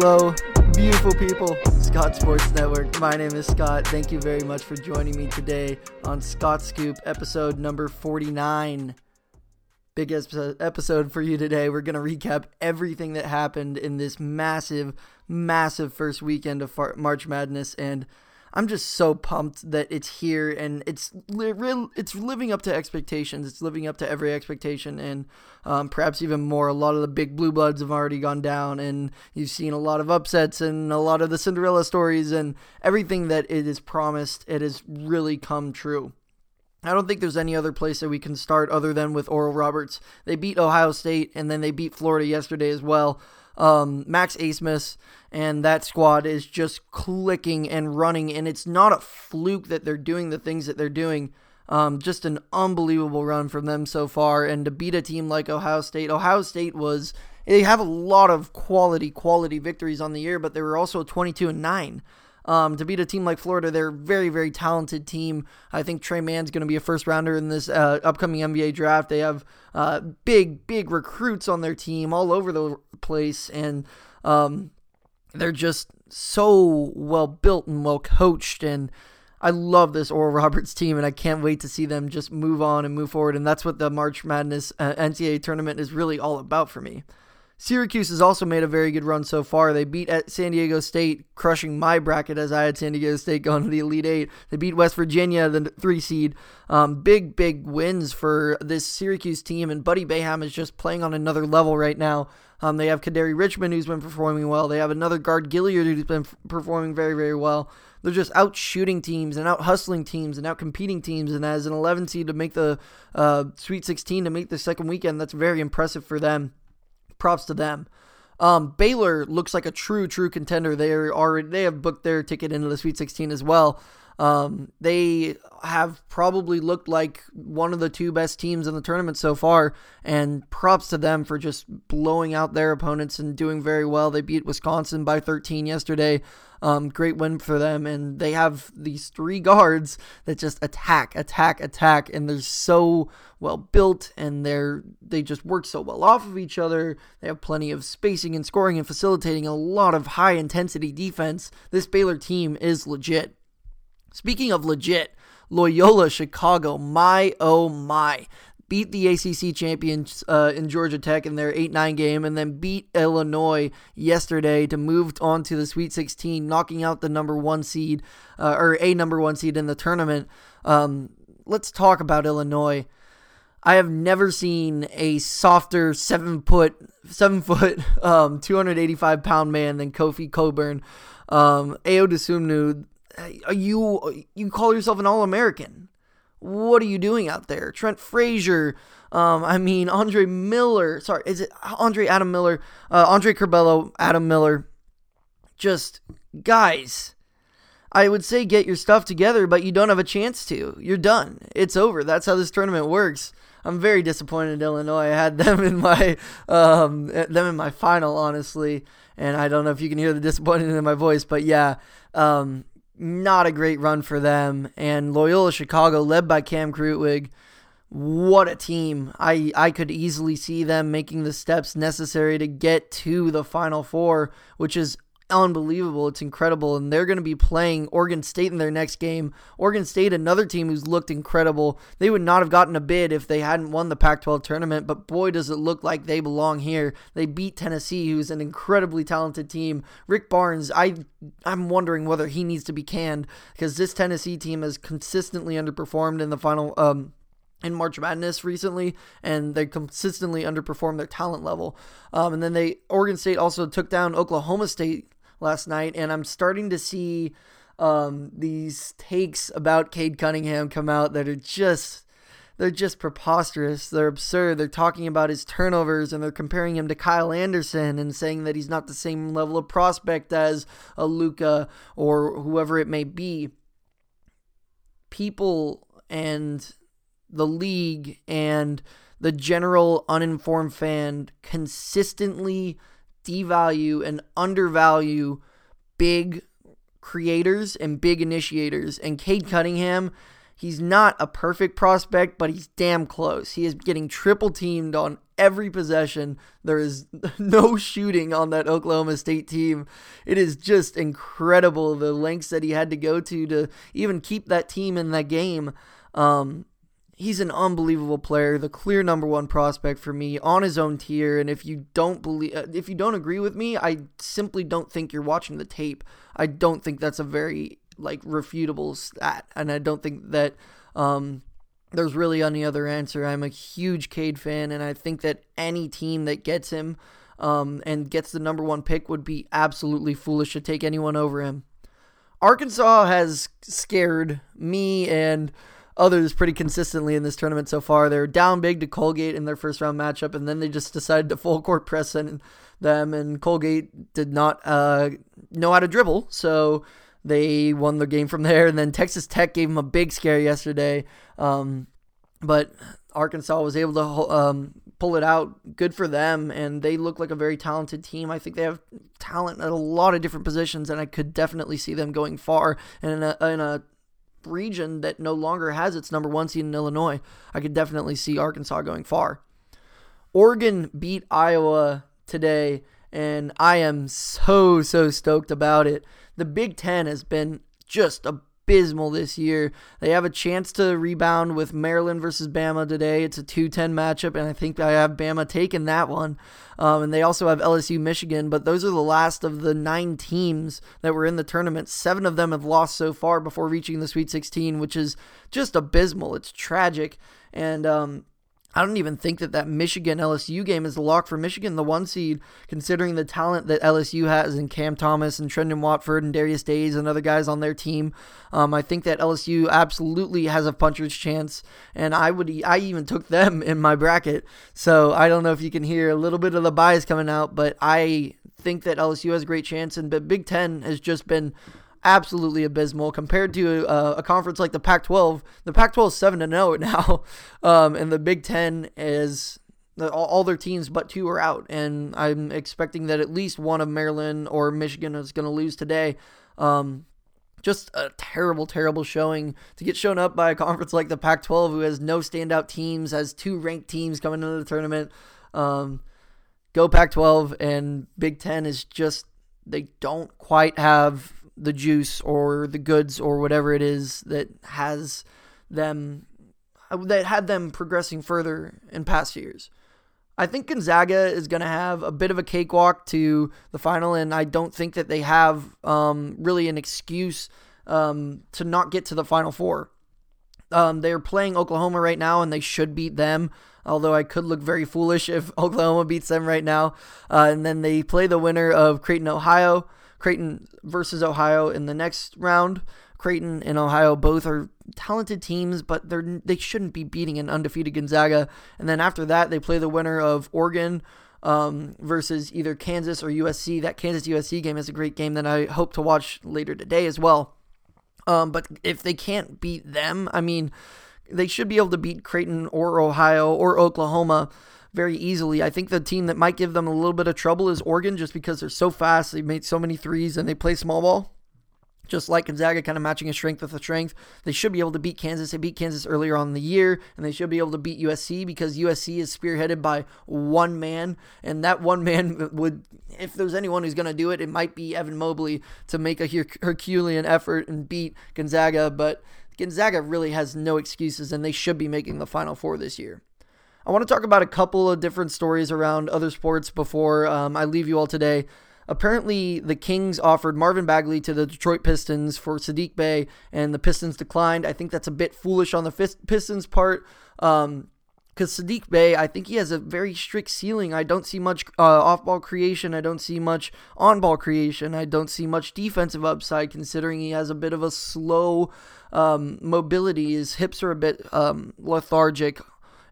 Hello, beautiful people. Scott Sports Network. My name is Scott. Thank you very much for joining me today on Scott Scoop, episode number 49. Big episode for you today. We're going to recap everything that happened in this massive, massive first weekend of March Madness and I'm just so pumped that it's here and it's li- it's living up to expectations. It's living up to every expectation and um, perhaps even more. A lot of the big blue bloods have already gone down, and you've seen a lot of upsets and a lot of the Cinderella stories and everything that it is promised. It has really come true. I don't think there's any other place that we can start other than with Oral Roberts. They beat Ohio State and then they beat Florida yesterday as well. Um, Max Abmas and that squad is just clicking and running, and it's not a fluke that they're doing the things that they're doing. Um, just an unbelievable run from them so far, and to beat a team like Ohio State. Ohio State was they have a lot of quality quality victories on the year, but they were also 22 and nine. Um, to beat a team like Florida, they're a very, very talented team. I think Tre Mann's going to be a first rounder in this uh, upcoming NBA draft. They have uh, big, big recruits on their team all over the place, and um, they're just so well built and well coached. And I love this Oral Roberts team, and I can't wait to see them just move on and move forward. And that's what the March Madness uh, NCAA tournament is really all about for me. Syracuse has also made a very good run so far. They beat at San Diego State, crushing my bracket as I had San Diego State going to the Elite Eight. They beat West Virginia, the three seed. Um, big, big wins for this Syracuse team, and Buddy Boeheim is just playing on another level right now. Um, they have Kadary Richmond, who's been performing well. They have another guard, Gilliard, who's been f- performing very, very well. They're just out shooting teams and out hustling teams and out competing teams. And as an 11 seed to make the uh, Sweet 16 to make the second weekend, that's very impressive for them props to them. Um, Baylor looks like a true, true contender. They are already they have booked their ticket into the Sweet 16 as well. Um, they have probably looked like one of the two best teams in the tournament so far, and props to them for just blowing out their opponents and doing very well. They beat Wisconsin by 13 yesterday. Um, great win for them, and they have these three guards that just attack, attack, attack, and they're so well built, and they're they just work so well off of each other. They have plenty of spacing and scoring and facilitating a lot of high intensity defense. This Baylor team is legit. Speaking of legit, Loyola Chicago, my oh my beat the ACC champions uh, in Georgia Tech in their 8 9 game, and then beat Illinois yesterday to move on to the Sweet 16, knocking out the number one seed, uh, or a number one seed in the tournament. Um, let's talk about Illinois. I have never seen a softer seven foot, seven foot, um, 285 pound man than Kofi Cockburn. Um, Ayo Dosunmu, you you call yourself an All American what are you doing out there? Trent Frazier, um, I mean, Andre Miller, sorry, is it Andre Adam Miller? Uh, Andre Curbelo, Adam Miller. Just, guys, I would say get your stuff together, but you don't have a chance to. You're done. It's over. That's how this tournament works. I'm very disappointed in Illinois. I had them in my um, them in my final, honestly, and I don't know if you can hear the disappointment in my voice, but yeah, um, not a great run for them. And Loyola Chicago, led by Cam Krutwig, what a team. I, I could easily see them making the steps necessary to get to the Final Four, which is unbelievable. It's incredible. And they're going to be playing Oregon State in their next game. Oregon State, another team who's looked incredible. They would not have gotten a bid if they hadn't won the Pac 12 tournament, but boy, does it look like they belong here. They beat Tennessee, who's an incredibly talented team. Rick Barnes, I, I'm wondering whether he needs to be canned because this Tennessee team has consistently underperformed in the final. Um, in March Madness recently, and they consistently underperformed their talent level. Um, and then they Oregon State also took down Oklahoma State last night, and I'm starting to see um, these takes about Cade Cunningham come out that are just they're just preposterous. They're absurd. They're talking about his turnovers and they're comparing him to Kyle Anderson and saying that he's not the same level of prospect as a Luka or whoever it may be. People and the league and the general uninformed fan consistently devalue and undervalue big creators and big initiators. And Cade Cunningham, he's not a perfect prospect, but he's damn close. He is getting triple teamed on every possession. There is no shooting on that Oklahoma State team. It is just incredible the lengths that he had to go to to even keep that team in that game. Um, he's an unbelievable player, the clear number one prospect for me on his own tier. And if you don't believe, uh, if you don't agree with me, I simply don't think you're watching the tape. I don't think that's a very like refutable stat, and I don't think that um, there's really any other answer. I'm a huge Cade fan, and I think that any team that gets him um, and gets the number one pick would be absolutely foolish to take anyone over him. Arkansas has scared me and others pretty consistently in this tournament so far. They're down big to Colgate in their first round matchup, and then they just decided to full court press them, and Colgate did not uh, know how to dribble, so they won the game from there. And then Texas Tech gave them a big scare yesterday, um, but Arkansas was able to um, pull it out. Good for them, and they look like a very talented team. I think they have talent at a lot of different positions, and I could definitely see them going far. In a, in a region that no longer has its number one seed in Illinois, I could definitely see Arkansas going far. Oregon beat Iowa today, and I am so, so stoked about it. The Big Ten has been just a abysmal this year. They have a chance to rebound with Maryland versus Bama today. It's a 2 10 matchup, and I think I have Bama taking that one. Um, and they also have LSU Michigan, but those are the last of the nine teams that were in the tournament. Seven of them have lost so far before reaching the Sweet 16, which is just abysmal. It's tragic. And um, I don't even think that that Michigan LSU game is a lock for Michigan, the one seed, considering the talent that LSU has in Cam Thomas and Trendon Watford and Darius Days and other guys on their team. Um, I think that LSU absolutely has a puncher's chance, and I would I even took them in my bracket. So I don't know if you can hear a little bit of the bias coming out, but I think that LSU has a great chance, and but Big Ten has just been absolutely abysmal compared to uh, a conference like the Pac-12. The Pac-12 is seven to zero now, um, and the Big Ten is all, all their teams but two are out, and I'm expecting that at least one of Maryland or Michigan is going to lose today. Um, just a terrible, terrible showing to get shown up by a conference like the Pac 12, who has no standout teams, has two ranked teams coming into the tournament. Um, go Pac 12, and Big Ten is just, they don't quite have the juice or the goods or whatever it is that has them that had them progressing further in past years. I think Gonzaga is going to have a bit of a cakewalk to the final, and I don't think that they have um, really an excuse um, to not get to the final four. Um, they're playing Oklahoma right now, and they should beat them. Although I could look very foolish if Oklahoma beats them right now. Uh, and then they play the winner of Creighton, Ohio. Creighton versus Ohio in the next round. Creighton and Ohio both are talented teams, but they're they shouldn't be beating an undefeated Gonzaga. And then after that, they play the winner of Oregon um, versus either Kansas or USC. That Kansas USC game is a great game that I hope to watch later today as well. Um, but if they can't beat them, I mean, they should be able to beat Creighton or Ohio or Oklahoma very easily. I think the team that might give them a little bit of trouble is Oregon just because they're so fast. They made so many threes and they play small ball. Just like Gonzaga, kind of matching a strength with a strength. They should be able to beat Kansas. They beat Kansas earlier on in the year, and they should be able to beat USC because USC is spearheaded by one man. And that one man would, if there's anyone who's going to do it, it might be Evan Mobley to make a Herculean effort and beat Gonzaga. But Gonzaga really has no excuses, and they should be making the Final Four this year. I want to talk about a couple of different stories around other sports before um, I leave you all today. Apparently, the Kings offered Marvin Bagley to the Detroit Pistons for Saddiq Bey, and the Pistons declined. I think that's a bit foolish on the Pistons' part. Um, because Saddiq Bey, I think he has a very strict ceiling. I don't see much uh, off ball creation. I don't see much on ball creation. I don't see much defensive upside considering he has a bit of a slow um, mobility. His hips are a bit um, lethargic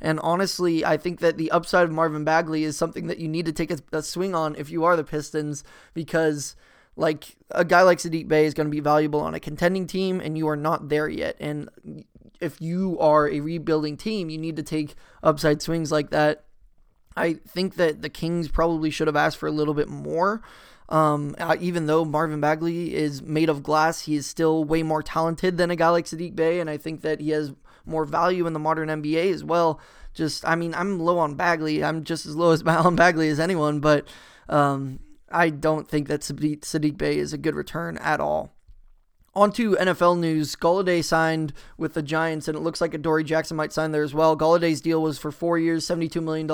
and honestly, I think that the upside of Marvin Bagley is something that you need to take a, a swing on if you are the Pistons because like a guy like Saddiq Bey is going to be valuable on a contending team and you are not there yet. And if you are a rebuilding team, you need to take upside swings like that. I think that the Kings probably should have asked for a little bit more. Um, uh, even though Marvin Bagley is made of glass, he is still way more talented than a guy like Saddiq Bey, and I think that he has more value in the modern NBA as well. Just, I mean, I'm low on Bagley. I'm just as low as on Bagley as anyone, but um, I don't think that Saddiq Bey is a good return at all. On to NFL news. Golladay signed with the Giants, and it looks like Adoree Jackson might sign there as well. Golladay's deal was for four years, $72 million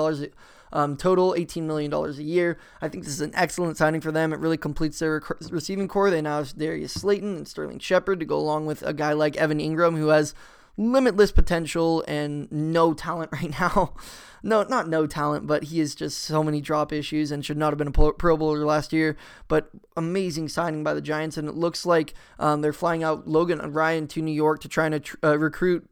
um, total, $18 million a year. I think this is an excellent signing for them. It really completes their rec- receiving corps. They now have Darius Slayton and Sterling Shepard to go along with a guy like Evan Engram, who has limitless potential and no talent right now. no, not no talent, but he has just so many drop issues and should not have been a Pro Bowler last year. But amazing signing by the Giants, and it looks like um, they're flying out Logan Ryan to New York to try and uh, recruit the